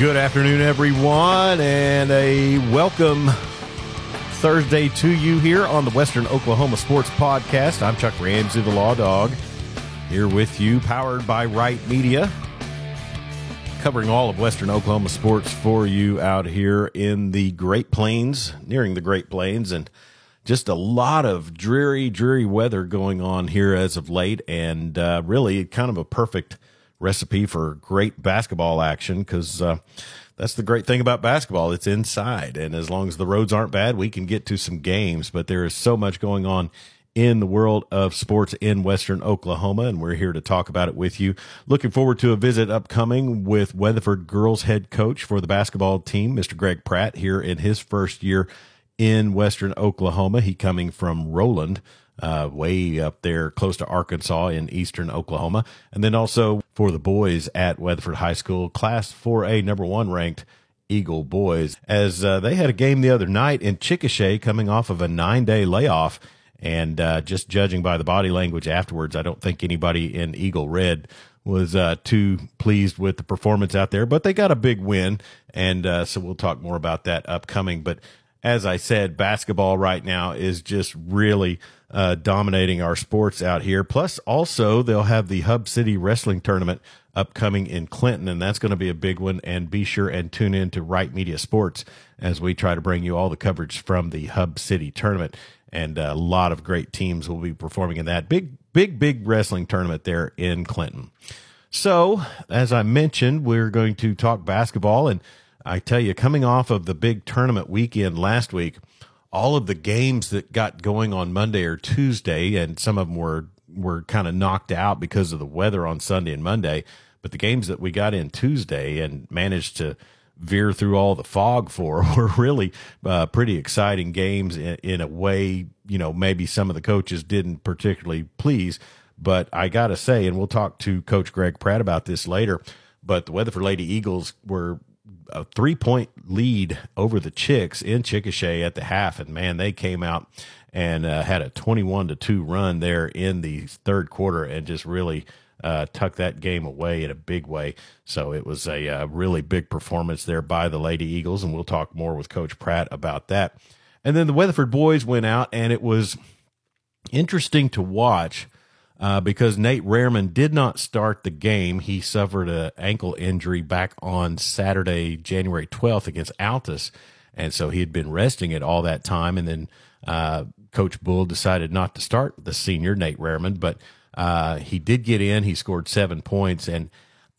Good afternoon, everyone, and a welcome Thursday to you here on the Western Oklahoma Sports Podcast. I'm Chuck Ramsey, the Law Dog, here with you, powered by Right Media, covering all of Western Oklahoma sports for you out here in the Great Plains, nearing the Great Plains, and just a lot of dreary, dreary weather going on here as of late, and uh, really kind of a perfect recipe for great basketball action because uh, that's the great thing about basketball. It's inside. And as long as the roads aren't bad, we can get to some games. But there is so much going on in the world of sports in Western Oklahoma, and we're here to talk about it with you. Looking forward to a visit upcoming with Weatherford girls head coach for the basketball team, Mr. Greg Pratt, here in his first year in Western Oklahoma. He coming from Roland uh, way up there close to Arkansas in eastern Oklahoma. And then also for the boys at Weatherford High School, Class 4A number one ranked Eagle boys, as uh, they had a game the other night in Chickasha coming off of a nine day layoff. And uh, just judging by the body language afterwards, I don't think anybody in Eagle Red was uh, too pleased with the performance out there, but they got a big win. And uh, so we'll talk more about that upcoming. But as I said, basketball right now is just really uh, dominating our sports out here. Plus, also, they'll have the Hub City Wrestling Tournament upcoming in Clinton, and that's going to be a big one. And be sure and tune in to Right Media Sports as we try to bring you all the coverage from the Hub City Tournament. And a lot of great teams will be performing in that big, big, big wrestling tournament there in Clinton. So, as I mentioned, we're going to talk basketball. And I tell you, coming off of the big tournament weekend last week, all of the games that got going on Monday or Tuesday, and some of them were were kind of knocked out because of the weather on Sunday and Monday. But the games that we got in Tuesday and managed to veer through all the fog for were really uh, pretty exciting games in, in, a way, you know, maybe some of the coaches didn't particularly please. But I got to say, and we'll talk to Coach Greg Pratt about this later, but the Weatherford Lady Eagles were a three point lead over the Chicks in Chickasha at the half, and man, they came out and uh, had a twenty-one to two run there in the third quarter, and just really uh, tucked that game away in a big way. So it was a, a uh, really big performance there by the Lady Eagles, and we'll talk more with Coach Pratt about that. And then the Weatherford boys went out, and it was interesting to watch uh, because Nate Rehrman did not start the game. He suffered an ankle injury back on Saturday, January 12th against Altus. And so he had been resting it all that time. And then uh, Coach Bull decided not to start the senior, Nate Rehrman, but uh, he did get in. He scored seven points. And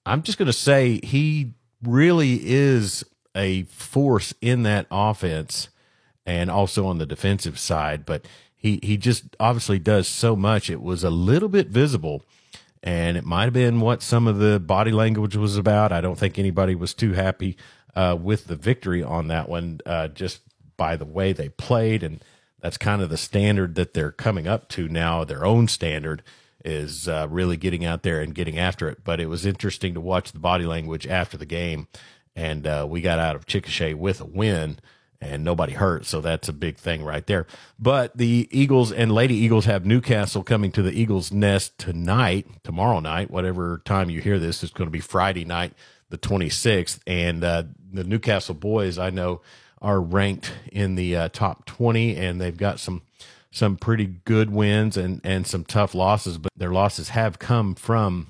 I'm just going to say he really is a force in that offense and also on the defensive side. But he he just obviously does so much. It was a little bit visible, and it might have been what some of the body language was about. I don't think anybody was too happy uh, with the victory on that one, uh, just by the way they played, and that's kind of the standard that they're coming up to now. Their own standard is uh, really getting out there and getting after it. But it was interesting to watch the body language after the game, and uh, we got out of Chickasha with a win and nobody hurt. So that's a big thing right there. But the Eagles and Lady Eagles have Newcastle coming to the Eagles Nest tonight, tomorrow night, whatever time you hear this. It's going to be Friday night, the 26th. And uh, the Newcastle boys, I know, are ranked in the uh, top 20, and they've got some some pretty good wins and and some tough losses. But their losses have come from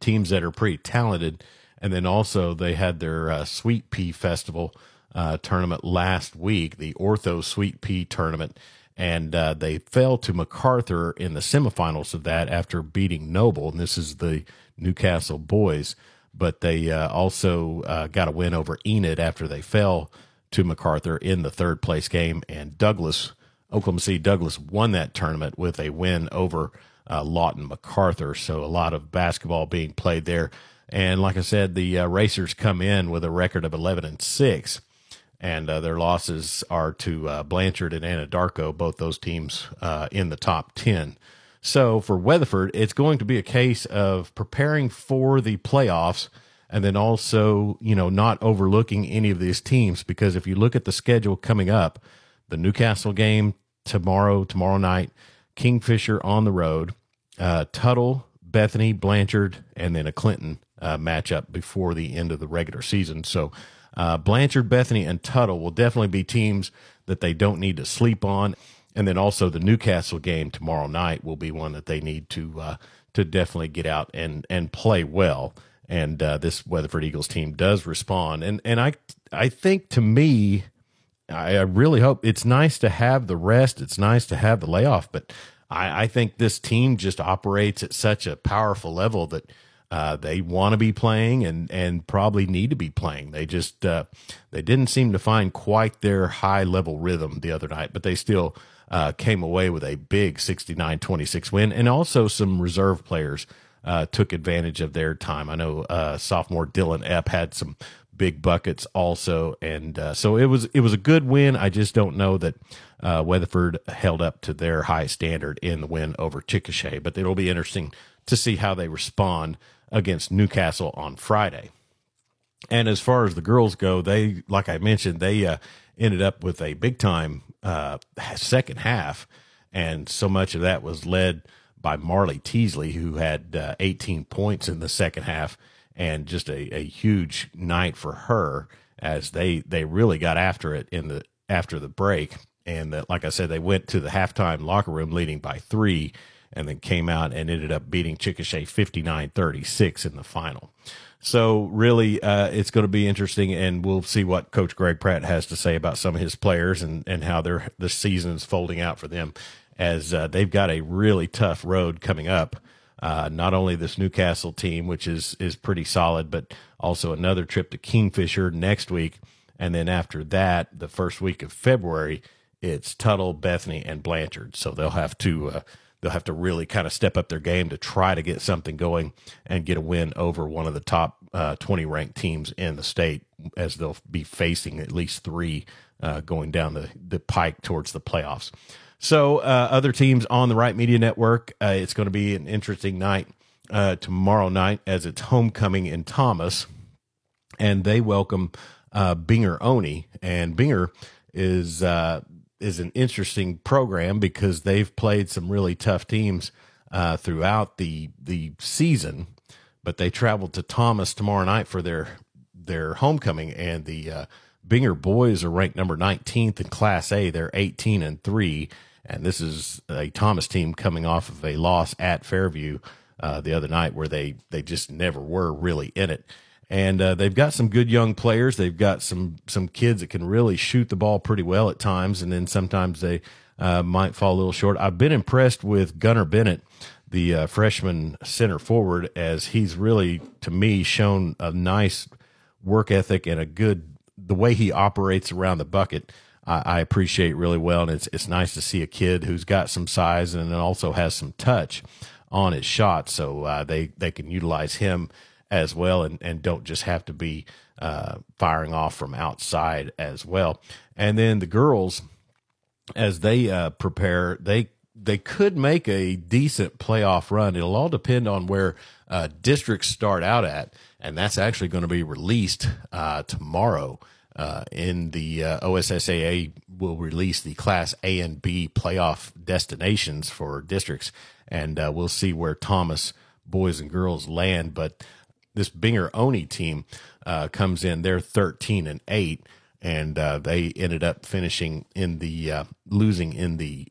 teams that are pretty talented. And then also they had their uh, Sweet Pea Festival uh, tournament last week, the Ortho Sweet Pea tournament, and uh, they fell to MacArthur in the semifinals of that after beating Noble. And this is the Newcastle boys, but they uh, also uh, got a win over Enid after they fell to MacArthur in the third place game. And Douglas, Oklahoma City Douglas, won that tournament with a win over uh, Lawton MacArthur. So a lot of basketball being played there. And like I said, the uh, Racers come in with a record of 11 and 6 and uh, their losses are to uh, Blanchard and Anadarko, both those teams uh, in the top 10. So for Weatherford, it's going to be a case of preparing for the playoffs and then also, you know, not overlooking any of these teams because if you look at the schedule coming up, the Newcastle game tomorrow, tomorrow night, Kingfisher on the road, uh, Tuttle, Bethany, Blanchard, and then a Clinton uh, matchup before the end of the regular season. So uh, Blanchard, Bethany, and Tuttle will definitely be teams that they don't need to sleep on. And then also the Newcastle game tomorrow night will be one that they need to uh, to definitely get out and and play well. And uh, this Weatherford Eagles team does respond. And and I I think to me, I, I really hope it's nice to have the rest. It's nice to have the layoff, but I, I think this team just operates at such a powerful level that uh, they want to be playing and and probably need to be playing. They just uh, they didn't seem to find quite their high level rhythm the other night, but they still uh, came away with a big 69-26 win, and also some reserve players uh, took advantage of their time. I know uh, sophomore Dylan Epp had some big buckets also, and uh, so it was it was a good win. I just don't know that Weatherford held up to their high standard in the win over Chickasha, but it'll be interesting to see how they respond against Newcastle on Friday. And as far as the girls go, they, like I mentioned, they uh, ended up with a big time uh, second half. And so much of that was led by Marley Teasley, who had uh, 18 points in the second half and just a, a huge night for her as they, they really got after it in the after the break. And that, like I said, they went to the halftime locker room leading by three and then came out and ended up beating Chickasha 59 36 in the final. So really, uh, it's going to be interesting, and we'll see what Coach Greg Pratt has to say about some of his players and, and how their the season is folding out for them, as uh, they've got a really tough road coming up. Uh, not only this Newcastle team, which is is pretty solid, but also another trip to Kingfisher next week, and then after that, the first week of February, it's Tuttle, Bethany, and Blanchard. So they'll have to uh, they'll have to really kind of step up their game to try to get something going and get a win over one of the top uh, 20 ranked teams in the state, as they'll be facing at least three uh, going down the, the pike towards the playoffs. So, uh, other teams on the Right Media Network, uh, it's going to be an interesting night uh, tomorrow night as it's homecoming in Thomas, and they welcome uh, Binger-Oney. and Binger is is an interesting program because they've played some really tough teams uh, throughout the the season, but they traveled to Thomas tomorrow night for their their homecoming, and the uh, Binger boys are ranked number 19th in Class A. They're 18 and three, and this is a Thomas team coming off of a loss at Fairview uh, the other night, where they they just never were really in it and uh, they've got some good young players. They've got some some kids that can really shoot the ball pretty well at times, and then sometimes they uh, might fall a little short. I've been impressed with Gunnar Bennett, the uh, freshman center forward, as he's really to me shown a nice work ethic and a good the way he operates around the bucket. I, appreciate really well, and it's it's nice to see a kid who's got some size and also has some touch on his shot, so uh, they they can utilize him as well and, and don't just have to be uh, firing off from outside as well. And then the girls, as they uh, prepare, they they could make a decent playoff run. It'll all depend on where uh, districts start out at, and that's actually going to be released uh, tomorrow. Uh, in the uh, OSSAA will release the Class A and B playoff destinations for districts, and we'll see where Thomas boys and girls land. But this Binger-Oney team uh, comes in. They're thirteen and eight, and uh, they ended up finishing in the uh, losing in the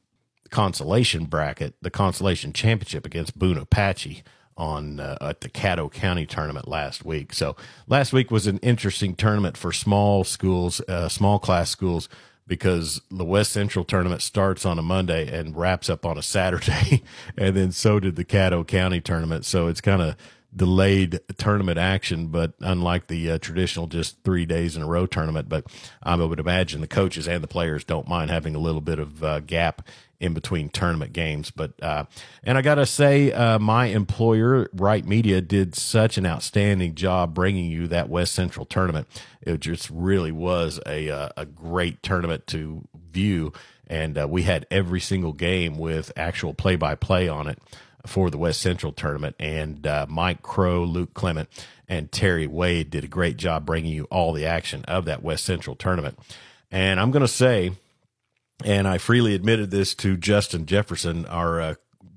consolation bracket, the consolation championship against Boone Apache on uh, at the Caddo County tournament last week. So last week was an interesting tournament for small schools, uh, small class schools. Because the West Central tournament starts on a Monday and wraps up on a Saturday, and then so did the Caddo County tournament. So it's kind of delayed tournament action, but unlike the uh, traditional just three days in a row tournament. But I would imagine the coaches and the players don't mind having a little bit of uh, gap in between tournament games. But uh, and I gotta say, uh, my employer, Right Media, did such an outstanding job bringing you that West Central tournament. It just really was a uh, a great tournament to view, and uh, we had every single game with actual play by play on it for the West Central tournament. And uh, Mike Crow, Luke Clement, and Terry Wade did a great job bringing you all the action of that West Central tournament. And I'm going to say, and I freely admitted this to Justin Jefferson, our uh,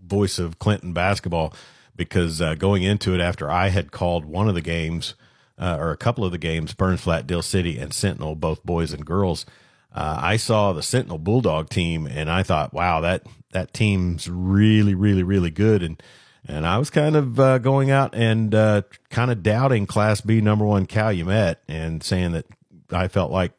voice of Clinton basketball, because uh, going into it after I had called one of the games uh, or a couple of the games, Burns Flat, Dill City, and Sentinel, both boys and girls. Uh, I saw the Sentinel Bulldog team, and I thought, wow, that that team's really, really, really good. And and I was kind of uh, going out and uh, kind of doubting Class B number one Calumet and saying that I felt like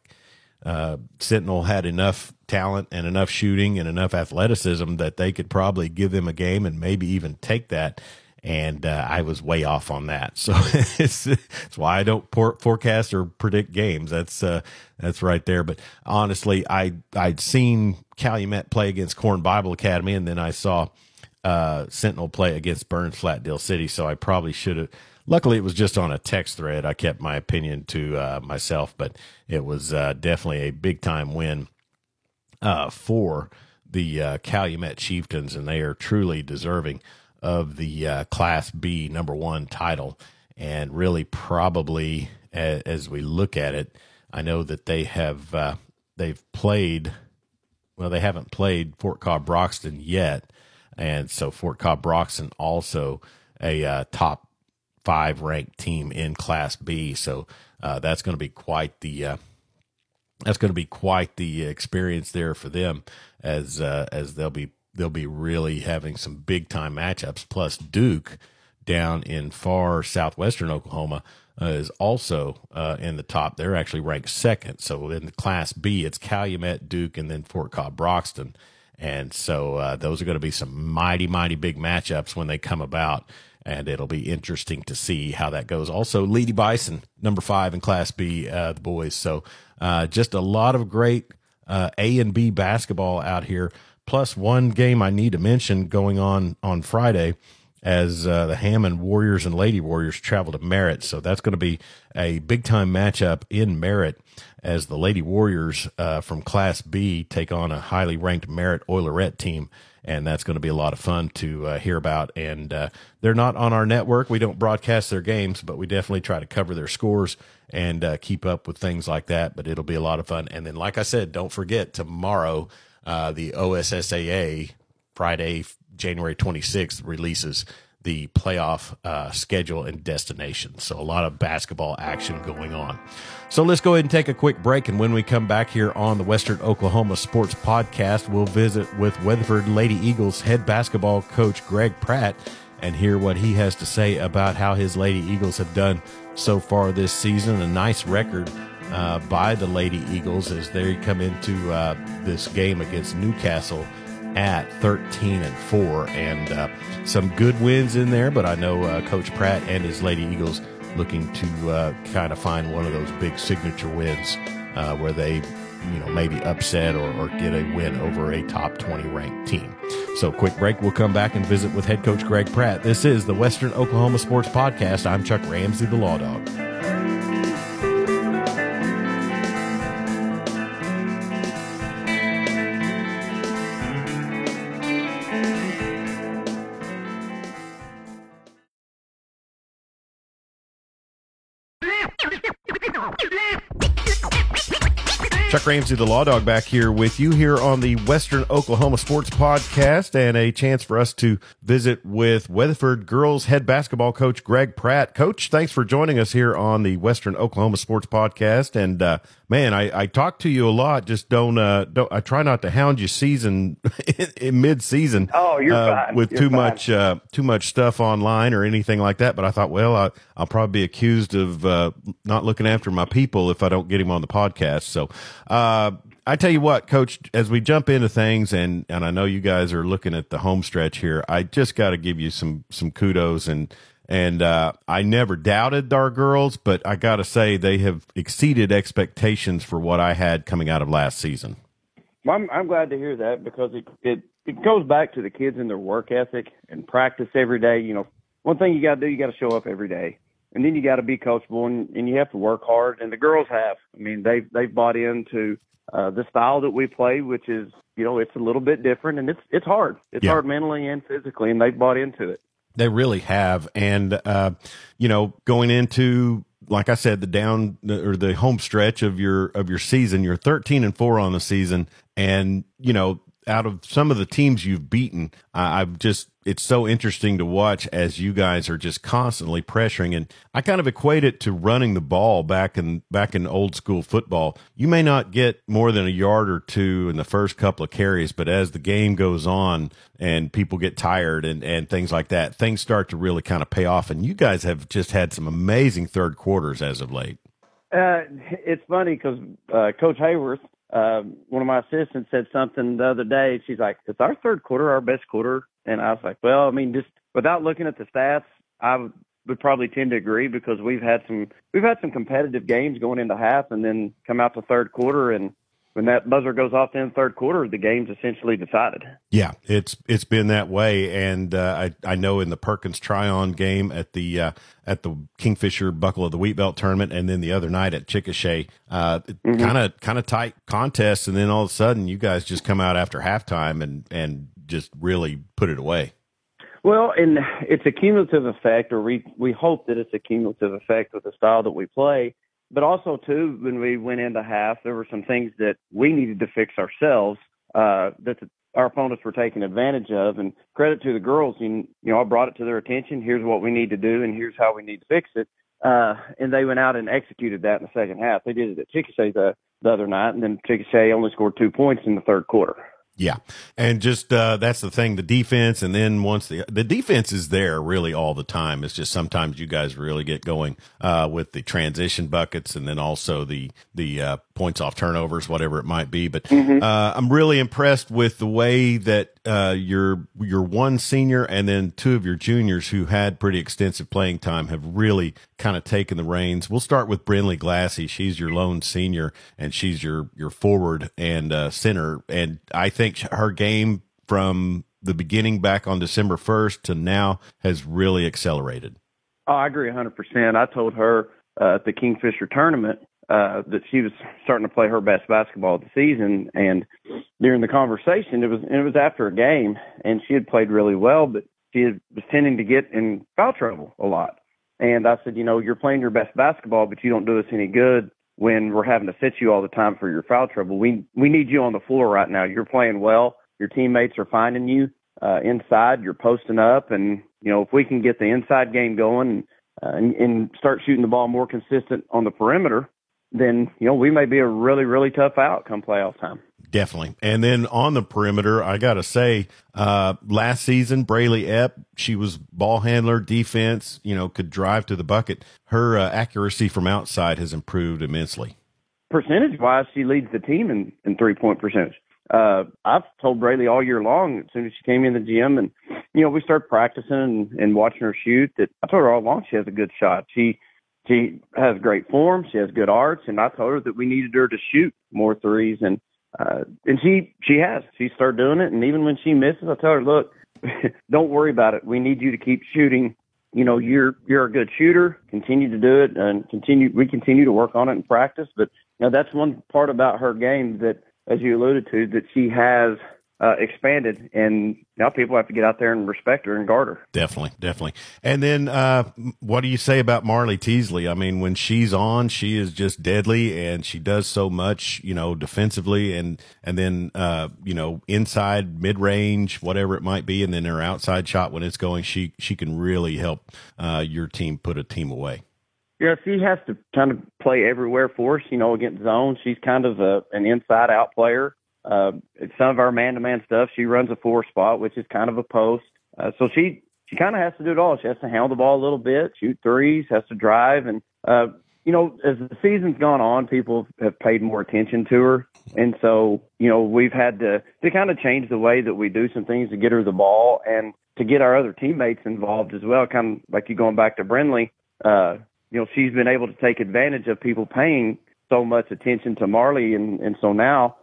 uh, Sentinel had enough talent and enough shooting and enough athleticism that they could probably give them a game and maybe even take that and uh, I was way off on that. So it's, it's why I don't por- forecast or predict games. That's uh, that's right there. But honestly, I I'd seen Calumet play against Corn Bible Academy, and then I saw uh, Sentinel play against Burns Flat Dill City. So I probably should have. Luckily, it was just on a text thread. I kept my opinion to uh, myself, but it was uh, definitely a big time win uh, for the Calumet Chieftains, and they are truly deserving of the uh, Class B number one title. And really, probably as, as, we look at it, I know that they have uh, they've played. Well, they haven't played Fort Cobb Broxton yet, and so Fort Cobb Broxton also a uh, top five ranked team in Class B. So uh, that's going to be quite the uh, that's going to be quite the experience there for them as uh, as they'll be they'll be really having some big time matchups. Plus, Duke down in far southwestern Oklahoma uh, is also uh, in the top. They're actually ranked second. So in the Class B, it's Calumet, Duke, and then Fort Cobb Broxton. And so uh, those are going to be some mighty, mighty big matchups when they come about. And it'll be interesting to see how that goes. Also, Leedey Bison, number five in Class B, uh, the boys. So uh, just a lot of great uh, A and B basketball out here plus one game I need to mention going on on Friday as uh, the Hammond Warriors and Lady Warriors travel to Merritt. So that's going to be a big time matchup in Merritt as the Lady Warriors uh, from Class B take on a highly ranked Merritt Oilerette team. And that's going to be a lot of fun to uh, hear about. And uh, they're not on our network. We don't broadcast their games, but we definitely try to cover their scores and uh, keep up with things like that. But it'll be a lot of fun. And then, like I said, don't forget tomorrow uh, the OSSAA Friday, January 26th releases the playoff uh, schedule and destination. So a lot of basketball action going on. So let's go ahead and take a quick break. And when we come back here on the Western Oklahoma Sports Podcast, we'll visit with Weatherford Lady Eagles head basketball coach Greg Pratt and hear what he has to say about how his Lady Eagles have done so far this season. A nice record uh, by the Lady Eagles as they come into uh, this game against Newcastle at 13 and 4 and uh, some good wins in there but i know uh, coach pratt and his lady eagles looking to uh, kind of find one of those big signature wins uh, where they you know maybe upset or, or, get a win over a top 20 ranked team. So quick break. We'll come back and visit with head coach greg pratt. This is the western oklahoma sports podcast. I'm chuck ramsey the law dog Ramsey, the Law Dog, back here with you here on the Western Oklahoma Sports Podcast, and a chance for us to visit with Weatherford girls head basketball coach Greg Pratt. Coach, thanks for joining us here on the Western Oklahoma Sports Podcast. And uh, man, I, I talk to you a lot. Just don't uh, don't. I try not to hound you season in mid season. Oh, you're uh, fine. with you're too fine. much uh, too much stuff online or anything like that. But I thought, well, I, I'll probably be accused of uh, not looking after my people if I don't get him on the podcast. So. Uh, I tell you what, Coach, as we jump into things, and and I know you guys are looking at the home stretch here. I just got to give you some some kudos, and and uh, I never doubted our girls, but I got to say they have exceeded expectations for what I had coming out of last season. Well, I'm, I'm glad to hear that because it, it it goes back to the kids and their work ethic and practice every day. You know, one thing you got to do, you got to show up every day, and then you got to be coachable, and, and you have to work hard. And the girls have. I mean, they've they've bought into uh, the style that we play, which is you know it's a little bit different, and it's it's hard. It's Yeah. hard mentally and physically, and they've bought into it. They really have, and uh, you know, going into like I said, the down or the home stretch of your of your season, you're 13 and four on the season, and you know, out of some of the teams you've beaten, I I've just it's so interesting to watch as you guys are just constantly pressuring and I kind of equate it to running the ball back in back in old school football. You may not get more than a yard or two in the first couple of carries, but as the game goes on and people get tired and and things like that, things start to really kind of pay off and you guys have just had some amazing third quarters as of late. Uh, it's funny because uh, Coach Hayworth, uh, one of my assistants, said something the other day. She's like, "Is our third quarter our best quarter?" And I was like, "Well, I mean, just without looking at the stats, I would, would probably tend to agree because we've had some we've had some competitive games going into half, and then come out the third quarter and when that buzzer goes off in the third quarter, the game's essentially decided. Yeah, it's it's been that way, and uh, I I know in the Perkins Tryon game at the uh, at the Kingfisher Buckle of the Wheat Belt tournament, and then the other night at Chickasha, kind of kind of tight contest, and then all of a sudden you guys just come out after halftime and and just really put it away. Well, and it's a cumulative effect, or we we hope that it's a cumulative effect with the style that we play but also too when we went into half there were some things that we needed to fix ourselves uh that the, our opponents were taking advantage of. And credit to the girls you, you know I brought it to their attention. Here's what we need to do and here's how we need to fix it. Uh and they went out and executed that in the second half. They did it at Chickasha the, the other night and then Chickasha only scored 2 points in the third quarter yeah, and just uh, that's the thing, the defense, and then once the the defense is there really all the time. It's just sometimes you guys really get going uh, with the transition buckets, and then also the the uh, points off turnovers, whatever it might be. But mm-hmm. I'm really impressed with the way that uh, your your one senior and then two of your juniors who had pretty extensive playing time have really kind of taken the reins. We'll start with Brinley Glassy. She's your lone senior and she's your your forward and uh, center. And I think her game from the beginning back on December first to now has really accelerated. Oh, I agree 100%. I told her uh, at the Kingfisher tournament uh, that she was starting to play her best basketball of the season. And during the conversation, it was it was after a game, and she had played really well, but she had, was tending to get in foul trouble a lot. And I said, you know, you're playing your best basketball, but you don't do us any good when we're having to sit you all the time for your foul trouble. We we need you on the floor right now. You're playing well. Your teammates are finding you uh, inside. You're posting up, and you know if we can get the inside game going uh, and, and start shooting the ball more consistent on the perimeter, then you know we may be a really really tough out come playoff time. Definitely. And then on the perimeter, I got to say, uh, last season, Braylee Epp, she was ball handler, defense, you know, could drive to the bucket. Her uh, accuracy from outside has improved immensely. Percentage wise, she leads the team in, in three point percentage. Uh, I've told Braylee all year long, as soon as she came in the gym and, you know, we started practicing and, and watching her shoot that I told her all along she has a good shot. She, she has great form. She has good arts, and I told her that we needed her to shoot more threes, and uh, and she she has. She started doing it, and even when she misses, I tell her, look, don't worry about it. We need you to keep shooting. You know, you're you're a good shooter. Continue to do it, and continue. We continue to work on it in practice. But you know, that's one part about her game that, as you alluded to, that she has uh, expanded, and now people have to get out there and respect her and guard her. Definitely, definitely. And then, uh, what do you say about Marley Teasley? I mean, when she's on, she is just deadly, and she does so much, you know, defensively, and and then, uh, you know, inside, mid range, whatever it might be, and then her outside shot when it's going, she she can really help uh, your team put a team away. Yeah, she has to kind of play everywhere for us. You know, against zone, she's kind of a, an inside out player uh, some of our man-to-man stuff, she runs a four spot, which is kind of a post. Uh, so she she kind of has to do it all. She has to handle the ball a little bit, shoot threes, has to drive, and uh, you know, as the season's gone on, people have paid more attention to her, and so you know, we've had to to kind of change the way that we do some things to get her the ball and to get our other teammates involved as well. Kind of like you going back to Brinley, uh, you know, she's been able to take advantage of people paying so much attention to Marley, and and so now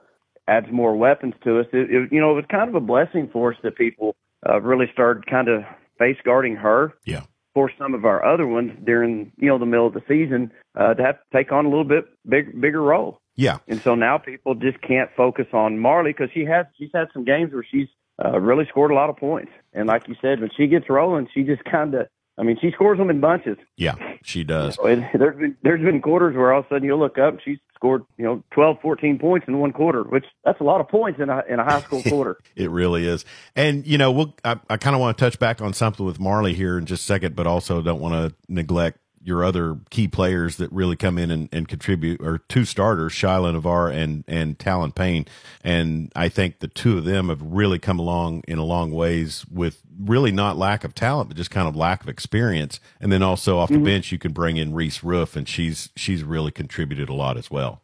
adds more weapons to us. It, it, you know, it was kind of a blessing for us that people uh, really started kind of face guarding her. Yeah. For some of our other ones during you know the middle of the season uh, to have to take on a little bit big bigger role. Yeah. And so now people just can't focus on Marley because she has she's had some games where she's uh, really scored a lot of points. And like you said, when she gets rolling, she just kind of I mean, she scores them in bunches. Yeah, she does. You know, there's been there's been quarters where all of a sudden you look up, she's scored, you know, 12, 14 points in one quarter, which that's a lot of points in a, in a high school quarter. it really is. And, you know, we'll, I, I kind of want to touch back on something with Marley here in just a second, but also don't want to neglect your other key players that really come in and, and contribute are two starters, Shyla Navarre and, and Talon Payne. And I think the two of them have really come along in a long ways with really not lack of talent, but just kind of lack of experience. And then also off the mm-hmm. bench, you can bring in Reese Roof and she's, she's really contributed a lot as well.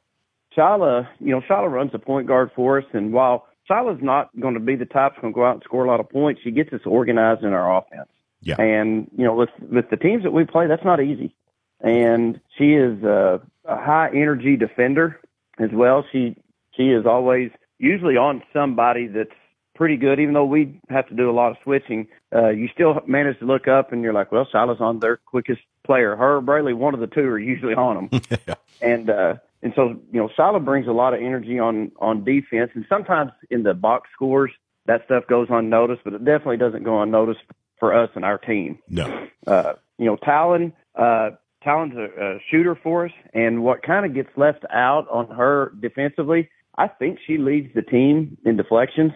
Shyla, you know, Shyla runs the point guard for us. And while Shyla's not going to be the type that's going to go out and score a lot of points, she gets us organized in our offense. Yeah. And, you know, with, with the teams that we play, that's not easy. And she is a, a high energy defender as well. She, she is always usually on somebody that's pretty good, even though we have to do a lot of switching. Uh, you still manage to look up and you're like, well, Shyla's on their quickest player. Her or Brayley, one of the two are usually on them. yeah. And, uh, and so, you know, Shyla brings a lot of energy on, on defense. And sometimes in the box scores, that stuff goes unnoticed, but it definitely doesn't go unnoticed for us and our team. No. Uh, you know, Talon, uh, Talon's a, a shooter for us, and what kind of gets left out on her defensively, I think she leads the team in deflections.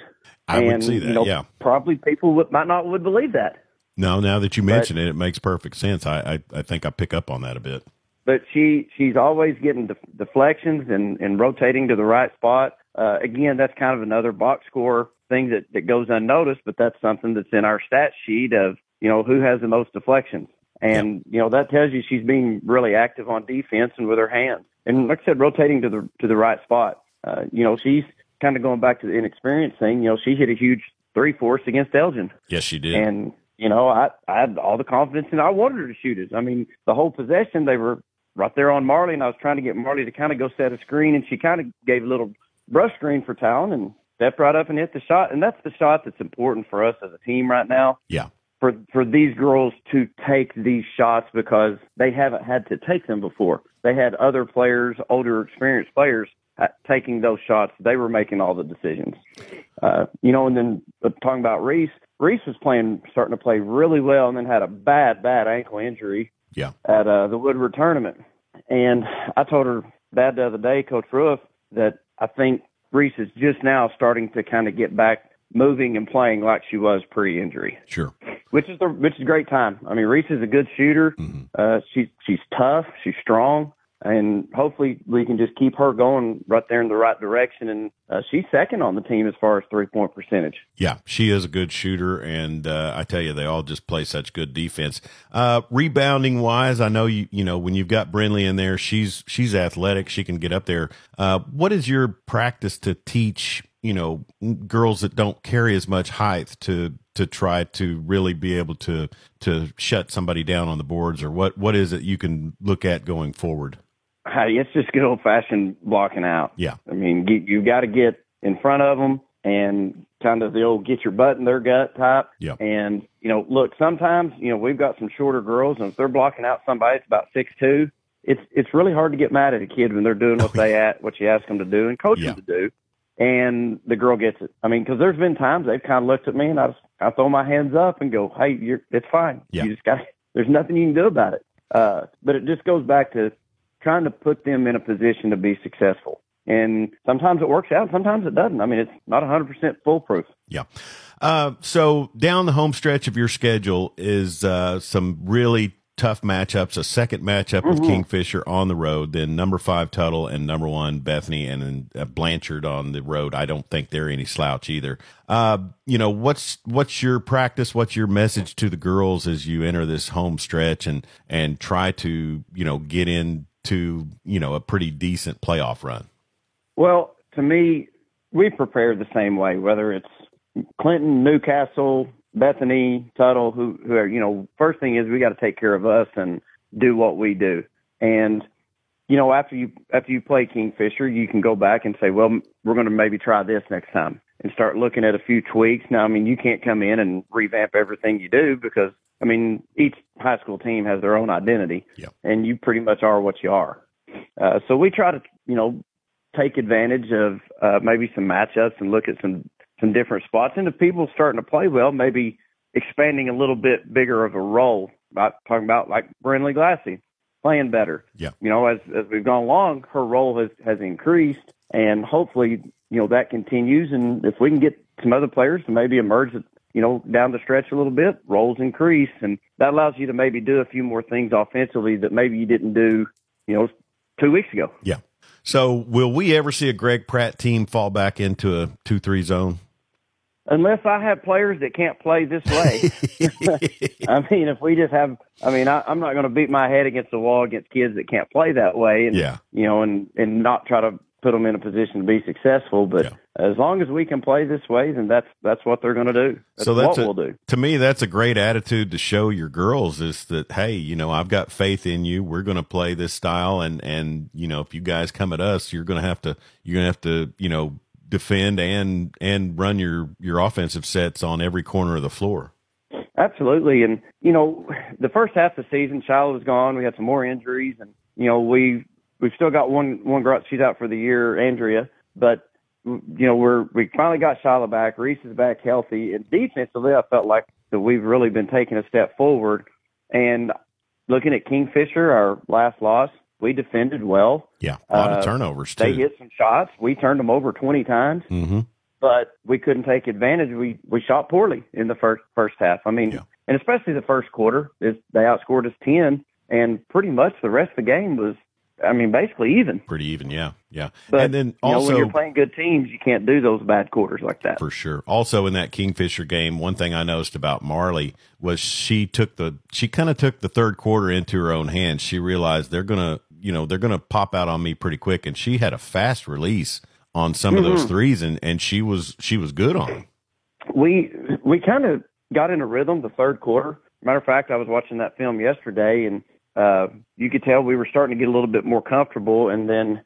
I and, would see that. You know, yeah, probably people would, might not would believe that. No, now that you mention but, it, it makes perfect sense. I, I I think I pick up on that a bit. But she she's always getting def- deflections and and rotating to the right spot. Uh, again, that's kind of another box score thing that, that goes unnoticed, but that's something that's in our stat sheet of, you know, who has the most deflections. And, you know, that tells you she's being really active on defense and with her hands. And like I said, rotating to the, to the right spot. Uh, you know, she's kind of going back to the inexperienced thing. You know, she hit a huge three force against Elgin. Yes, she did. And, you know, I, I had all the confidence and I wanted her to shoot it. I mean, the whole possession, they were right there on Marley and I was trying to get Marley to kind of go set a screen and she kind of gave a little brush screen for Talon and stepped right up and hit the shot. And that's the shot that's important for us as a team right now. Yeah. For for these girls to take these shots because they haven't had to take them before. They had other players, older, experienced players, taking those shots. They were making all the decisions. Uh, you know, and then uh, talking about Reese, Reese was playing, starting to play really well, and then had a bad, bad ankle injury. Yeah. At uh, the Woodward tournament, and I told her that the other day, Coach Roof, that I think Reese is just now starting to kind of get back moving and playing like she was pre-injury. Sure. Which is the which is a great time. I mean, Reese is a good shooter. Mm-hmm. Uh, she's she's tough. She's strong and hopefully we can just keep her going right there in the right direction. And uh, she's second on the team as far as three point percentage. Yeah, she is a good shooter, and uh, I tell you, they all just play such good defense. Uh, rebounding wise, I know you you know when you've got Brinley in there, she's she's athletic, she can get up there. Uh, what is your practice to teach? You know, girls that don't carry as much height to to try to really be able to to shut somebody down on the boards, or what what is it you can look at going forward? It's just good old fashioned blocking out. Yeah. I mean, you, you got to get in front of them and kind of the old get your butt in their gut type. Yeah. And, you know, look, sometimes, you know, we've got some shorter girls and if they're blocking out somebody that's about six two, it's it's really hard to get mad at a kid when they're doing what they at what you ask them to do and coach yeah. them to do. And the girl gets it. I mean, because there's been times they've kind of looked at me and I just, I throw my hands up and go, "Hey, you're it's fine. Yeah. You just got there's nothing you can do about it." Uh, but it just goes back to trying to put them in a position to be successful. And sometimes it works out, sometimes it doesn't. I mean, it's not 100% foolproof. Yeah. Uh, so down the home stretch of your schedule is uh, some really tough matchups. A second matchup with mm-hmm. Kingfisher on the road, then number five Tuttle and number one Bethany, and then uh, Blanchard on the road. I don't think they're any slouch either. Uh, you know what's what's your practice? What's your message to the girls as you enter this home stretch and and try to you know get in to you know a pretty decent playoff run? Well, to me, we prepare the same way. Whether it's Clinton, Newcastle, Bethany, Tuttle, who who are you know, first thing is we got to take care of us and do what we do. And you know, after you after you play Kingfisher, you can go back and say, well, we're going to maybe try this next time and start looking at a few tweaks. Now, I mean, you can't come in and revamp everything you do because I mean, each high school team has their own identity, and you pretty much are what you are. Uh, so we try to, you know, take advantage of uh, maybe some matchups and look at some some different spots. And if people starting to play well, maybe expanding a little bit bigger of a role. About talking about like Brinley Glassy. playing better. Yeah. You know, as as we've gone along, her role has has increased, and hopefully, you know, that continues. And if we can get some other players to maybe emerge, you know, down the stretch a little bit, roles increase, and that allows you to maybe do a few more things offensively that maybe you didn't do, you know, two weeks ago. Yeah. So, will we ever see a Greg Pratt team fall back into a two-three zone? unless I have players that can't play this way. I mean, if we just have, I mean, I, I'm not going to beat my head against the wall against kids that can't play that way, and Yeah. you know, and and not try to put them in a position to be successful. But Yeah. as long as we can play this way, then that's that's what they're going to do. That's, so that's what a, we'll do. to me that's a great attitude to show your girls is that hey you know i've got faith in you we're going to play this style and and you know if you guys come at us you're going to have to you're going to have to you know defend and and run your your offensive sets on every corner of the floor Absolutely, and you know, the first half of the season, Shiloh was gone. We had some more injuries, and you know, we we've still got one one girl. She's out for the year, Andrea. But you know, we're we finally got Shiloh back. Reese is back healthy, and defensively, I felt like that we've really been taking a step forward. And looking at Kingfisher, our last loss, we defended well. yeah a lot Uh, of turnovers too They hit some shots. We turned them over twenty times mm-hmm. but we couldn't take advantage. We we shot poorly in the first first half. I mean, Yeah. and especially the first quarter, is they outscored us ten, and pretty much the rest of the game was, I mean, basically even. pretty even yeah yeah But and then you know, when also you're playing good teams, you can't do those bad quarters like that. For sure. Also in that Kingfisher game, one thing I noticed about Marley was she took the she kind of took the third quarter into her own hands. She realized they're gonna you know they're gonna pop out on me pretty quick, and she had a fast release on some of Mm-hmm. those threes, and and she was she was good on them. we we kind of got in a rhythm the third quarter. Matter of fact, I was watching that film yesterday, and uh, you could tell we were starting to get a little bit more comfortable. And then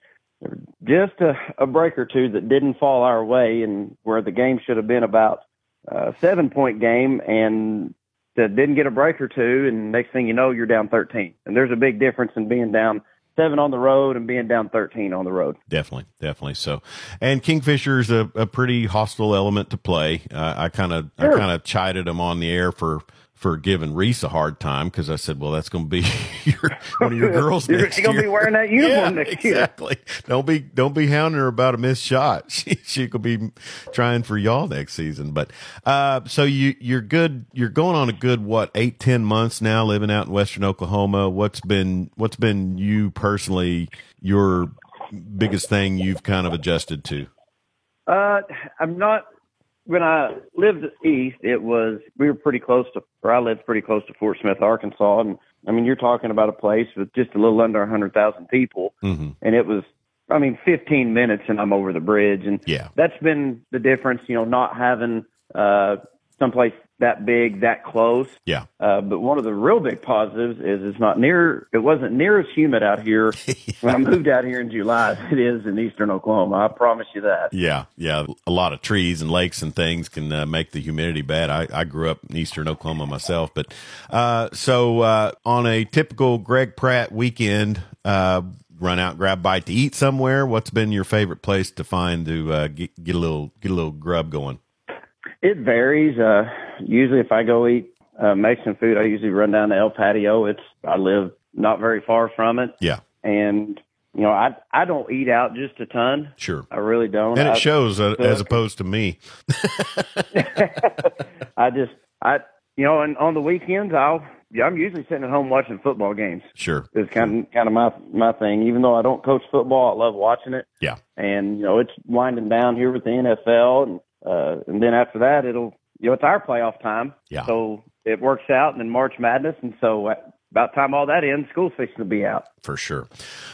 just a, a break or two that didn't fall our way, and where the game should have been about a seven point game, and that didn't get a break or two, and next thing you know, you're down 13. And there's a big difference in being down seven on the road and being down 13 on the road. Definitely, definitely. So, and Kingfisher is a, a pretty hostile element to play. Uh, I kind of, I kind of chided him on the air for for giving Reese a hard time because I said, "Well, that's going to be your, one of your girls You're next going to be wearing that uniform yeah, next year. exactly. Don't be don't be hounding her about a missed shot. She she could be trying for y'all next season. But uh, so you you're good. You're going on a good what eight ten months now living out in Western Oklahoma. What's been what's been you personally your biggest thing you've kind of adjusted to? Uh, I'm not. When I lived east, it was we were pretty close to, or I lived pretty close to Fort Smith, Arkansas, and I mean you're talking about a place with just a little under a hundred thousand people, hmm and it was, I mean, 15 minutes and I'm over the bridge, and Yeah. that's been the difference. You know, not having uh someplace that big, that close. Yeah. Uh, but one of the real big positives is it's not near. It wasn't near as humid out here when I moved out here in July as it is in eastern Oklahoma. I promise you that. Yeah, yeah. A lot of trees and lakes and things can uh, make the humidity bad. I, I grew up in eastern Oklahoma myself, but uh, so uh, on a typical Greg Pratt weekend, uh, run out, grab a bite to eat somewhere. What's been your favorite place to find to uh, get, get a little get a little grub going? It varies. Uh, usually, if I go eat uh, Mexican food, I usually run down to El Patio. It's I live not very far from it, Yeah, and you know I I don't eat out just a ton. sure. I really don't. And I, it shows uh, as opposed to me. I just I you know, and on the weekends I'll yeah, I'm usually sitting at home watching football games. Sure. It's kind of kind of my my thing. Even though I don't coach football, I love watching it. Yeah. and you know it's winding down here with the NFL, and uh, and then after that it'll you know it's our playoff time. Yeah. So it works out, and then March Madness, and so uh, about time all that ends, school season to be out. For sure.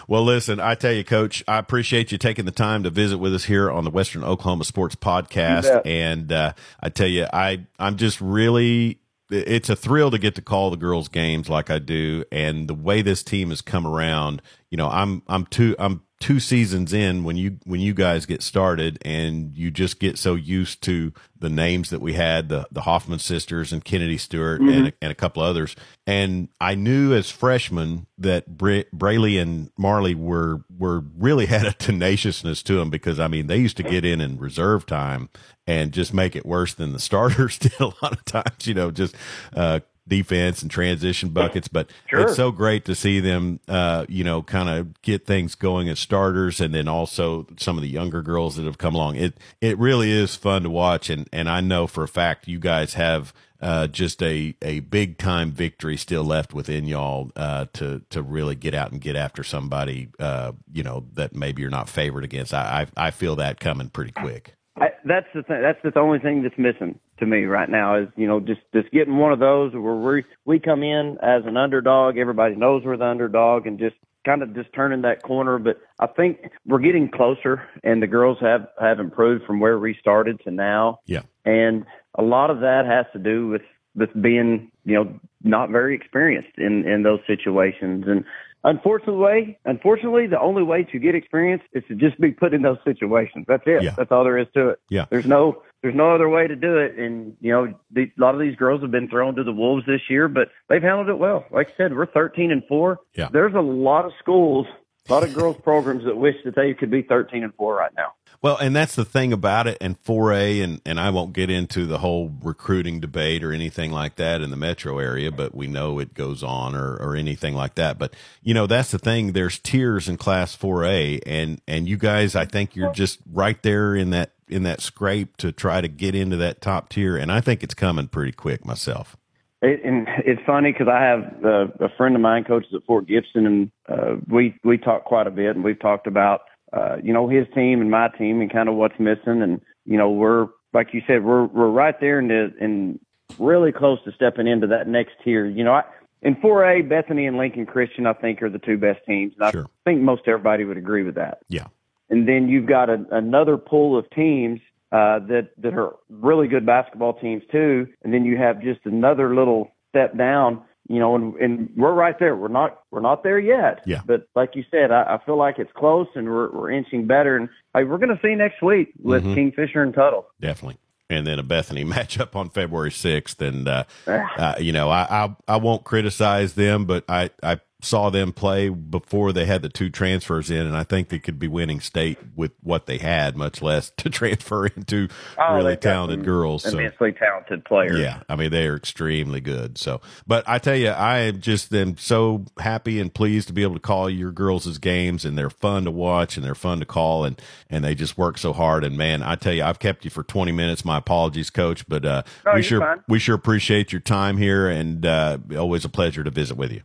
Well, listen, I tell you, Coach, I appreciate you taking the time to visit with us here on the Western Oklahoma Sports Podcast. And uh, I tell you, I I'm just really. It's a thrill to get to call the girls' games like I do, and the way this team has come around. You know, I'm I'm two I'm two seasons in when you when you guys get started, and you just get so used to the names that we had the the Hoffman sisters and Kennedy Stewart and, a, and a couple others. And I knew as freshmen that Bra- Brayley and Marley were were really had a tenaciousness to them because I mean they used to get in in reserve time and just make it worse than the starters did a lot of times. You know, just uh, defense and transition buckets, but Sure. it's so great to see them, uh, you know, kind of get things going as starters, and then also some of the younger girls that have come along. It it really is fun to watch, and and I know for a fact you guys have uh, just a, a big time victory still left within y'all uh, to to really get out and get after somebody uh, you know that maybe you're not favored against. I I, I feel that coming pretty quick. I, that's the thing. That's the only thing that's missing to me right now is you know just just getting one of those where we we come in as an underdog. Everybody knows we're the underdog, and just kind of just turning that corner. But I think we're getting closer, and the girls have have improved from where we started to now. Yeah. and a lot of that has to do with with being you know not very experienced in in those situations and unfortunately unfortunately the only way to get experience is to just be put in those situations. That's it. Yeah. that's all there is to it. Yeah. there's no there's no other way to do it. And you know the, a lot of these girls have been thrown to the wolves this year but they've handled it well. Like i said we're 13 and 4 Yeah. there's a lot of schools a lot of girls programs that wish that they could be 13 and 4 right now Well, and that's the thing about it, and 4A, and, and I won't get into the whole recruiting debate or anything like that in the metro area, but we know it goes on or, or anything like that. But, you know, that's the thing. There's tiers in class 4A, and, and you guys, I think you're just right there in that, in that scrape to try to get into that top tier. And I think it's coming pretty quick myself. It, and it's funny because I have uh, a friend of mine coaches at Fort Gibson, and uh, we we talk quite a bit, and we've talked about uh, you know his team and my team and kind of what's missing, and you know we're like you said we're we're right there and and really close to stepping into that next tier. You know, I, in 4A, Bethany and Lincoln Christian, I think are the two best teams, and Sure. I think most everybody would agree with that Yeah. and then you've got a, another pool of teams uh, that that are really good basketball teams too, and then you have just another little step down. You know, and, and we're right there. We're not we're not there yet. Yeah. But like you said, I, I feel like it's close, and we're we're inching better. And we're going to see next week with Mhm. Kingfisher and Tuttle. Definitely. And then a Bethany matchup on February 6th. And, uh, uh, you know, I, I, I won't criticize them, but I, I saw them play before they had the two transfers in, and I think they could be winning state with what they had, much less to transfer into Oh, really talented girls. So. Immensely talented players. Yeah, I mean they are extremely good. So, but I tell you, I am just am so happy and pleased to be able to call your girls' games, and they're fun to watch and they're fun to call, and and they just work so hard. And man, I tell you, I've kept you for twenty minutes. My apologies, Coach, but uh, we sure fine. we sure appreciate your time here, and uh, always a pleasure to visit with you.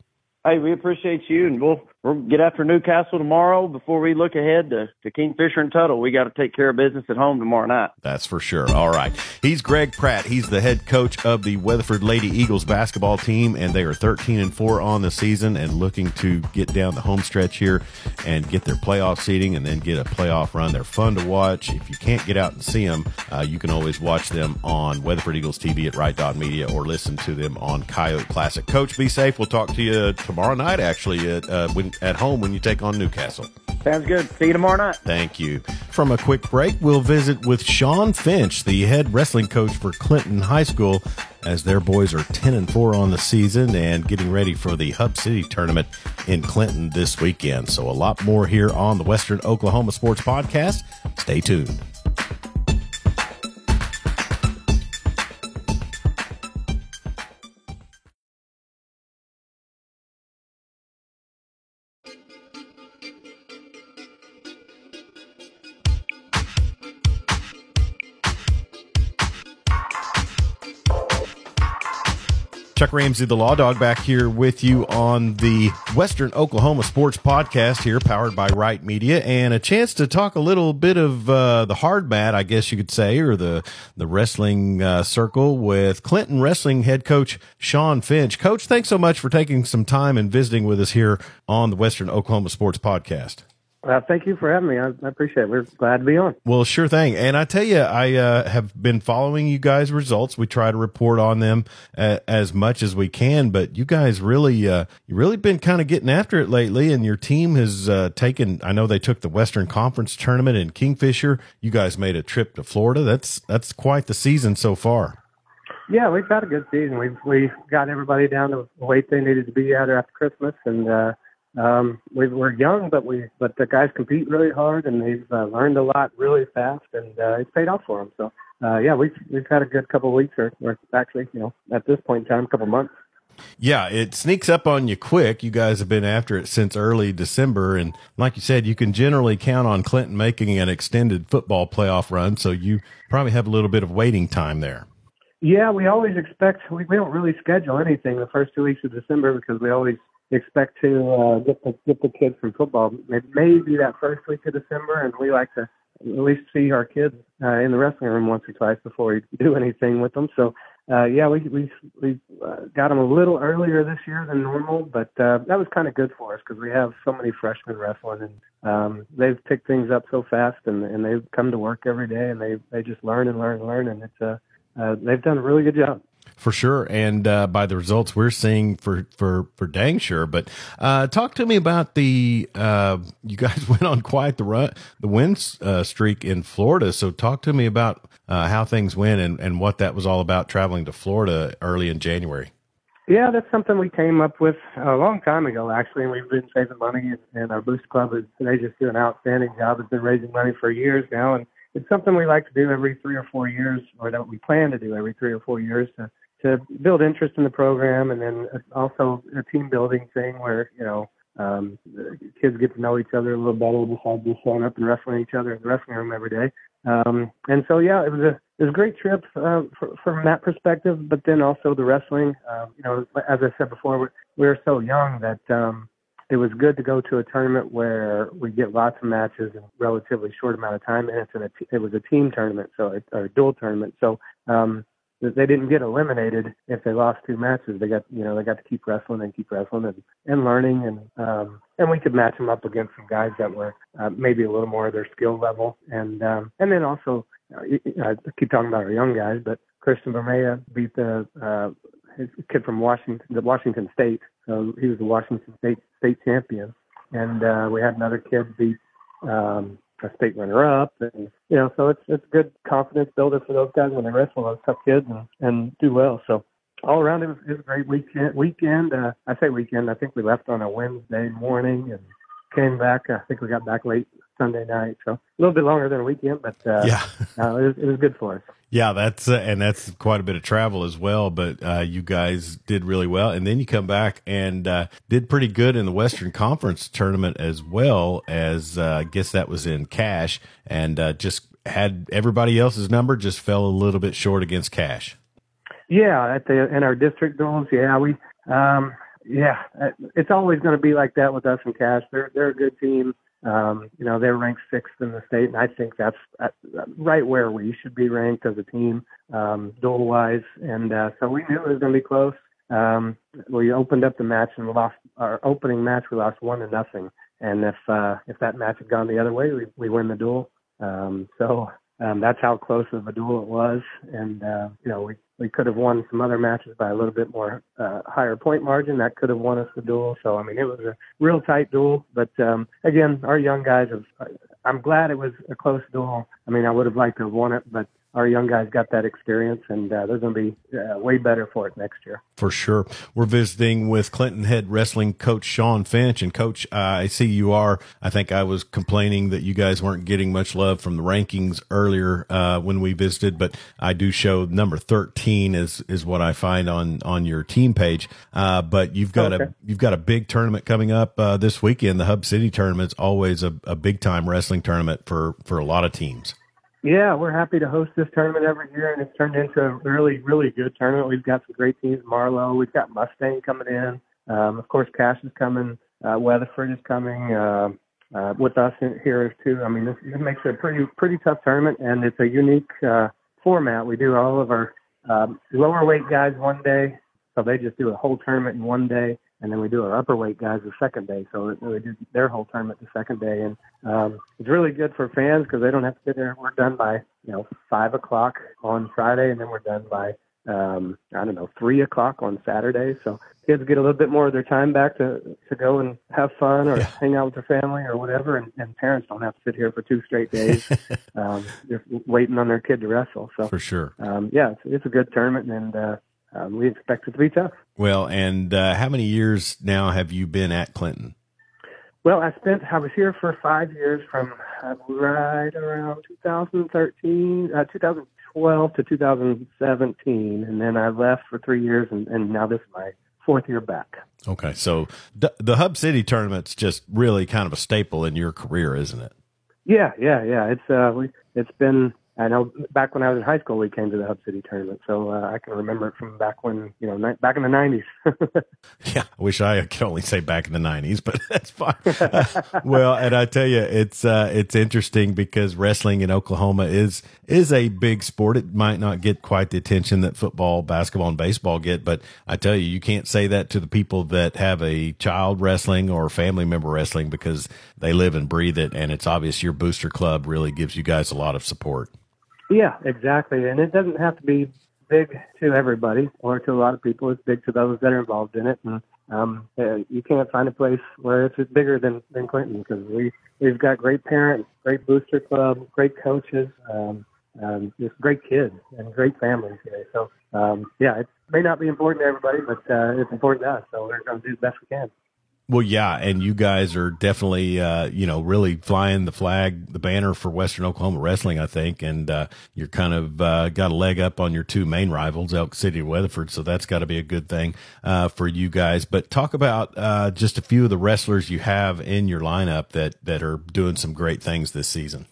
Hey, we appreciate you, and we'll we'll get after Newcastle tomorrow. Before we look ahead to, to Kingfisher and Tuttle, we got to take care of business at home tomorrow night. That's for sure. All right. He's Greg Pratt. He's the head coach of the Weatherford Lady Eagles basketball team, and they are 13 and 4 on the season and looking to get down the home stretch here and get their playoff seating and then get a playoff run. They're fun to watch. If you can't get out and see them, uh, you can always watch them on Weatherford Eagles TV at Right Media or listen to them on Coyote Classic. Coach, be safe. We'll talk to you tomorrow night, actually, at, uh, when, at home when you take on Newcastle. Sounds good. See you tomorrow night. Thank you. From a quick break, we'll visit with Shawn Finch, the head wrestling coach for Clinton High School, as their boys are 10 and 4 on the season and getting ready for the Hub City tournament in Clinton this weekend. So, a lot more here on the Western Oklahoma Sports Podcast. Stay tuned. Chuck Ramsey, the Law Dog, back here with you on the Western Oklahoma Sports Podcast here, powered by Right Media, and a chance to talk a little bit of uh, the hard mat, I guess you could say, or the the wrestling uh, circle with Clinton Wrestling head coach Shawn Finch. Coach, thanks so much for taking some time and visiting with us here on the Western Oklahoma Sports Podcast. Uh, thank you for having me. I, I appreciate it. We're glad to be on. Well, sure thing. And I tell you, I uh, have been following you guys' results. We try to report on them uh, as much as we can, but you guys really, uh, you really been kind of getting after it lately. And your team has uh, taken. I know they took the Western Conference tournament in Kingfisher. You guys made a trip to Florida. That's that's quite the season so far. Yeah, we've had a good season. We've we got everybody down to the weight they needed to be at after Christmas, and uh, um, we, we're young, but we but the guys compete really hard, and they've uh, learned a lot really fast, and uh, it's paid off for them. So uh, yeah, we've we've had a good couple of weeks, or, or actually, you know, at this point in time, a couple of months Yeah, it sneaks up on you quick. You guys have been after it since early December. And like you said, you can generally count on Clinton making an extended football playoff run. So you probably have a little bit of waiting time there. Yeah, we always expect, we, we don't really schedule anything the first two weeks of December because we always expect to uh, get the get the kids from football. Maybe, maybe that first week of December, and we like to at least see our kids uh, in the wrestling room once or twice before we do anything with them. So uh, yeah, we we we uh, got them a little earlier this year than normal, but uh, that was kind of good for us because we have so many freshmen wrestling, and um, they've picked things up so fast, and and they come to work every day, and they they just learn and learn and learn, and it's uh, uh they've done a really good job for sure, and uh, by the results we're seeing for for for dang sure. But uh, talk to me about the uh, you guys went on quite the run, the win uh, streak in Florida. So talk to me about uh, how things went and and what that was all about traveling to Florida early in January. Yeah, that's something we came up with a long time ago, actually, and we've been saving money. And, and our Boost Club is they just do an outstanding job. It's been raising money for years now, and it's something we like to do every three or four years, or that we plan to do every three or four years to to build interest in the program, and then also a team building thing where you know um, kids get to know each other a little better besides just showing up and wrestling each other in the wrestling room every day. Um, and so yeah, it was a it was a great trip uh, for, from that perspective, but then also the wrestling. Um, you know, as I said before, we, we were so young that um, it was good to go to a tournament where we get lots of matches in a relatively short amount of time, and it's an, it was a team tournament, so it, or a dual tournament. So um, they didn't get eliminated if they lost two matches. They got you know they got to keep wrestling and keep wrestling and, and learning and um, and we could match them up against some guys that were uh, maybe a little more of their skill level and um, and then also uh, I keep talking about our young guys, but Christian Bermea beat the uh, his kid from Washington, the Washington State. So he was the Washington State state champion, and uh, we had another kid beat um, a state runner up and you know so it's it's good confidence builder for those guys when they wrestle those tough kids and and do well. So all around it was, it was a great weekend weekend uh i say weekend i think we left on a wednesday morning and came back i think we got back late sunday night so a little bit longer than a weekend but uh yeah uh, it, was, it was good for us yeah, that's uh, and that's quite a bit of travel as well. But uh, you guys did really well, and then you come back and uh, did pretty good in the Western Conference tournament as well as uh, I guess that was in cash, and uh, just had everybody else's number, just fell a little bit short against cash. Yeah, at the in our district duels, yeah, we, um, yeah, it's always going to be like that with us and cash. They're they're a good team. Um, you know, they're ranked sixth in the state, and I think that's right where we should be ranked as a team, um, dual wise. And uh, so we knew it was going to be close. Um, we opened up the match and we lost our opening match. We lost one to nothing. And if uh, if that match had gone the other way, we we win the duel. Um, so um, that's how close of a duel it was. And uh, you know, we we could have won some other matches by a little bit more uh, higher point margin. That could have won us the duel. So I mean, it was a real tight duel. But um, again, our young guys have. I'm glad it was a close duel. I mean, I would have liked to have won it, but our young guys got that experience, and uh, they're going to be uh, way better for it next year. For sure. We're visiting with Clinton head wrestling coach Shawn Finch. And, coach, uh, I see you are. I think I was complaining that you guys weren't getting much love from the rankings earlier uh, when we visited, but I do show number 13 is, is what I find on, on your team page. Uh, but you've got okay. a you've got a big tournament coming up uh, this weekend. The Hub City tournament's always a, a big time wrestling tournament for, for a lot of teams. Yeah, we're happy to host this tournament every year, and it's turned into a really, really good tournament. We've got some great teams, Marlow. We've got Mustang coming in. Um, of course, Cash is coming. Uh, Weatherford is coming uh, uh, with us here too. I mean, this, this makes it a pretty, pretty tough tournament, and it's a unique uh, format. We do all of our um, lower weight guys one day, so they just do a whole tournament in one day and then we do our upper weight guys the second day. So we do their whole tournament the second day, and um, it's really good for fans because they don't have to sit there. We're done by you know five o'clock on Friday, and then we're done by um, I don't know three o'clock on Saturday. So kids get a little bit more of their time back to to go and have fun or yeah. hang out with their family or whatever, and, and parents don't have to sit here for two straight days um, just waiting on their kid to wrestle. So for sure, um, yeah, it's, it's a good tournament, and uh, um, we expect it to be tough. Well, and uh, how many years now have you been at Clinton? Well, I spent I was here for five years from uh, right around 2013, uh, 2012 to 2017, and then I left for three years, and, and now this is my fourth year back. Okay, so the, the Hub City tournament's just really kind of a staple in your career, isn't it? Yeah, yeah, yeah. It's uh, we, it's been I know back when I was in high school, we came to the Hub City tournament, so uh, I can remember it from back when you know ni- back in the '90s. yeah, I wish I could only say back in the '90s, but that's fine. well, and I tell you, it's uh, it's interesting because wrestling in Oklahoma is is a big sport. It might not get quite the attention that football, basketball, and baseball get, but I tell you, you can't say that to the people that have a child wrestling or family member wrestling because they live and breathe it, and it's obvious your booster club really gives you guys a lot of support. Yeah, exactly. And it doesn't have to be big to everybody or to a lot of people. It's big to those that are involved in it. And um, uh, you can't find a place where it's bigger than, than Clinton because we, we've got great parents, great booster club, great coaches, um, um, just great kids and great families here. So, um, yeah, it may not be important to everybody, but uh, it's important to us. So we're going to do the best we can. Well, yeah, and you guys are definitely, uh, you know, really flying the flag, the banner for Western Oklahoma wrestling, I think, and uh, you're kind of uh, got a leg up on your two main rivals, Elk City and Weatherford, so that's got to be a good thing uh, for you guys. But talk about uh, just a few of the wrestlers you have in your lineup that that are doing some great things this season.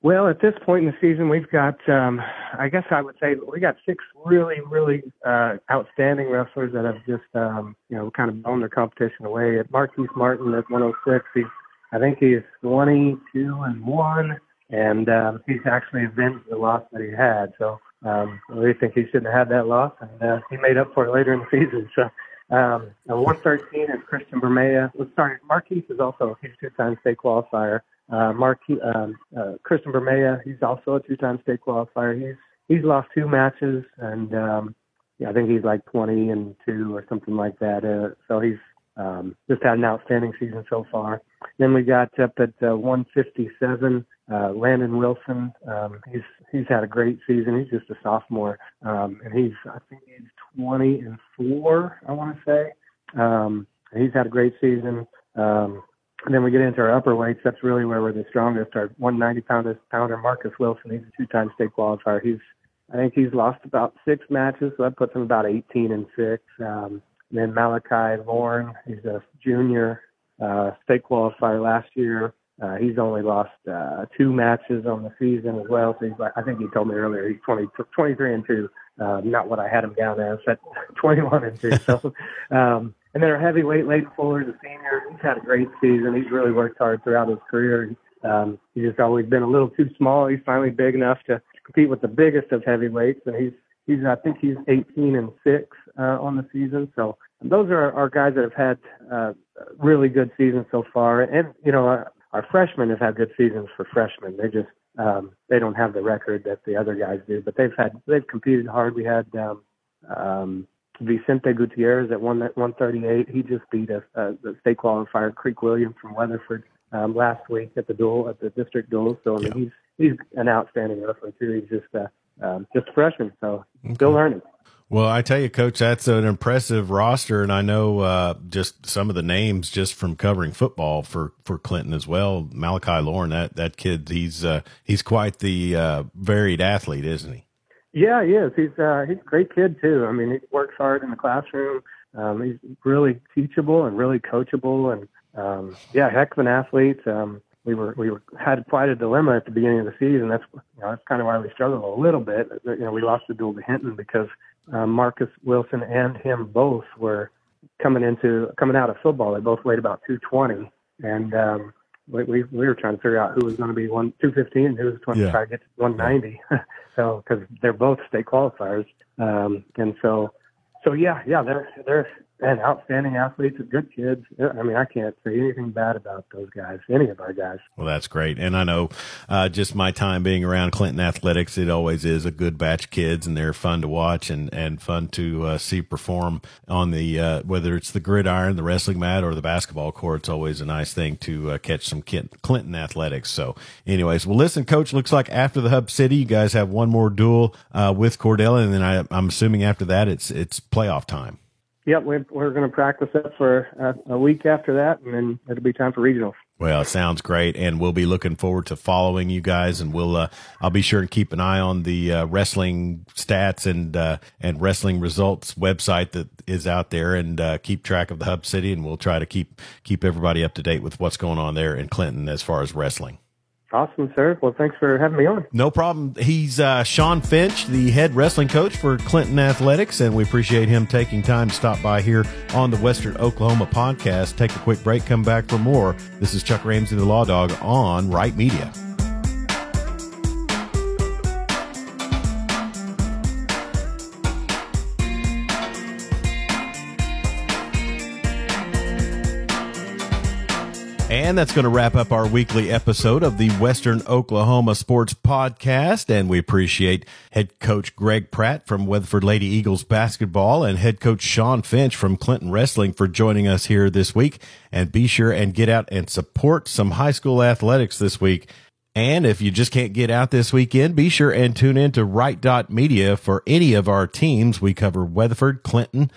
Well, at this point in the season, we've got, um, I guess I would say, we got six really, really uh, outstanding wrestlers that have just, um, you know, kind of blown their competition away. At Marquise Martin at 106, he's, I think he's 22 and one, and um, he's actually avenged the loss that he had. So um, we think he shouldn't have had that loss, and uh, he made up for it later in the season. So. Um, 113 is Christian Bermea. Let's. Marquise is also a two-time state qualifier. Uh, Mark, um, uh, Bermea, he's also a two-time state qualifier. He's he's lost two matches, and um, yeah, I think he's like 20 and two or something like that. Uh, so he's um, just had an outstanding season so far. Then we got up at uh, 157, uh, Landon Wilson. Um, he's he's had a great season. He's just a sophomore, um, and he's I think he's 20 and four. I want to say. Um, he's had a great season. Um, and then we get into our upper weights. That's really where we're the strongest. Our 190 pounder, pounder Marcus Wilson. He's a two-time state qualifier. He's, I think he's lost about six matches, so that puts him about 18 and six. Um, and then Malachi Lorne. He's a junior uh, state qualifier last year. Uh, he's only lost uh, two matches on the season as well. So he's like, I think he told me earlier he's 20, 23 and two. Uh, not what I had him down as, at 21 and two. So, um, and then our heavyweight, Leighton Fuller, the senior, he's had a great season. He's really worked hard throughout his career. Um, he's just always been a little too small. He's finally big enough to compete with the biggest of heavyweights, and he's he's I think he's 18 and six uh, on the season. So those are our guys that have had uh, really good seasons so far, and you know our, our freshmen have had good seasons for freshmen. They just um, they don't have the record that the other guys do, but they've had they've competed hard. We had um, um, Vicente Gutierrez at one 138. He just beat a, a the state qualifier Creek Williams from Weatherford um, last week at the duel at the district duel. So I mean, yeah. he's he's an outstanding wrestler too. He's just uh, um, just a freshman, so okay. still learning. Well, I tell you, Coach, that's an impressive roster, and I know uh, just some of the names just from covering football for, for Clinton as well. Malachi Lorne, that that kid, he's uh, he's quite the uh, varied athlete, isn't he? Yeah, he is. He's uh, he's a great kid too. I mean, he works hard in the classroom. Um, he's really teachable and really coachable, and um, yeah, heck of an athlete. Um, we were we were had quite a dilemma at the beginning of the season. That's you know that's kind of why we struggled a little bit. You know, we lost the duel to Hinton because um, Marcus Wilson and him both were coming into coming out of football. They both weighed about 220, and um, we, we we were trying to figure out who was going to be one 215 and who was going to try to get to 190. so because they're both state qualifiers, um, and so so yeah yeah they're they're and outstanding athletes and good kids. I mean, I can't say anything bad about those guys, any of our guys. Well, that's great. And I know uh, just my time being around Clinton Athletics, it always is a good batch of kids, and they're fun to watch and, and fun to uh, see perform on the, uh, whether it's the gridiron, the wrestling mat, or the basketball court. It's always a nice thing to uh, catch some Clinton Athletics. So, anyways, well, listen, Coach, looks like after the Hub City, you guys have one more duel uh, with Cordella, and then I, I'm assuming after that, it's it's playoff time. Yep, we're, we're going to practice that for a, a week after that, and then it'll be time for regionals. Well, it sounds great, and we'll be looking forward to following you guys. And we'll, uh, I'll be sure and keep an eye on the uh, wrestling stats and uh, and wrestling results website that is out there, and uh, keep track of the Hub City. And we'll try to keep keep everybody up to date with what's going on there in Clinton as far as wrestling. Awesome, sir. Well, thanks for having me on. No problem. He's uh, Shawn Finch, the head wrestling coach for Clinton Athletics, and we appreciate him taking time to stop by here on the Western Oklahoma podcast. Take a quick break, come back for more. This is Chuck Ramsey, the Law Dog, on Right Media. And that's going to wrap up our weekly episode of the Western Oklahoma Sports Podcast. And we appreciate head coach Greg Pratt from Weatherford Lady Eagles basketball and head coach Shawn Finch from Clinton Wrestling for joining us here this week. And be sure and get out and support some high school athletics this week. And if you just can't get out this weekend, be sure and tune in to Right Dot Media for any of our teams. We cover Weatherford, Clinton,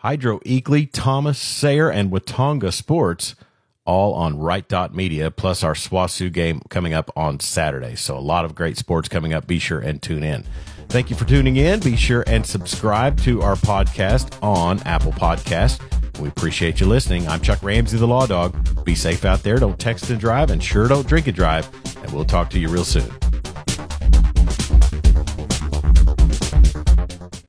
Hydro Eakly, Thomas, Sayre, and Watonga Sports all on Right Dot Media, plus our SWOSU game coming up on Saturday. So a lot of great sports coming up. Be sure and tune in. Thank you for tuning in. Be sure and subscribe to our podcast on Apple Podcast. We appreciate you listening. I'm Chuck Ramsey, the Law Dog. Be safe out there. Don't text and drive, and sure don't drink and drive. And we'll talk to you real soon.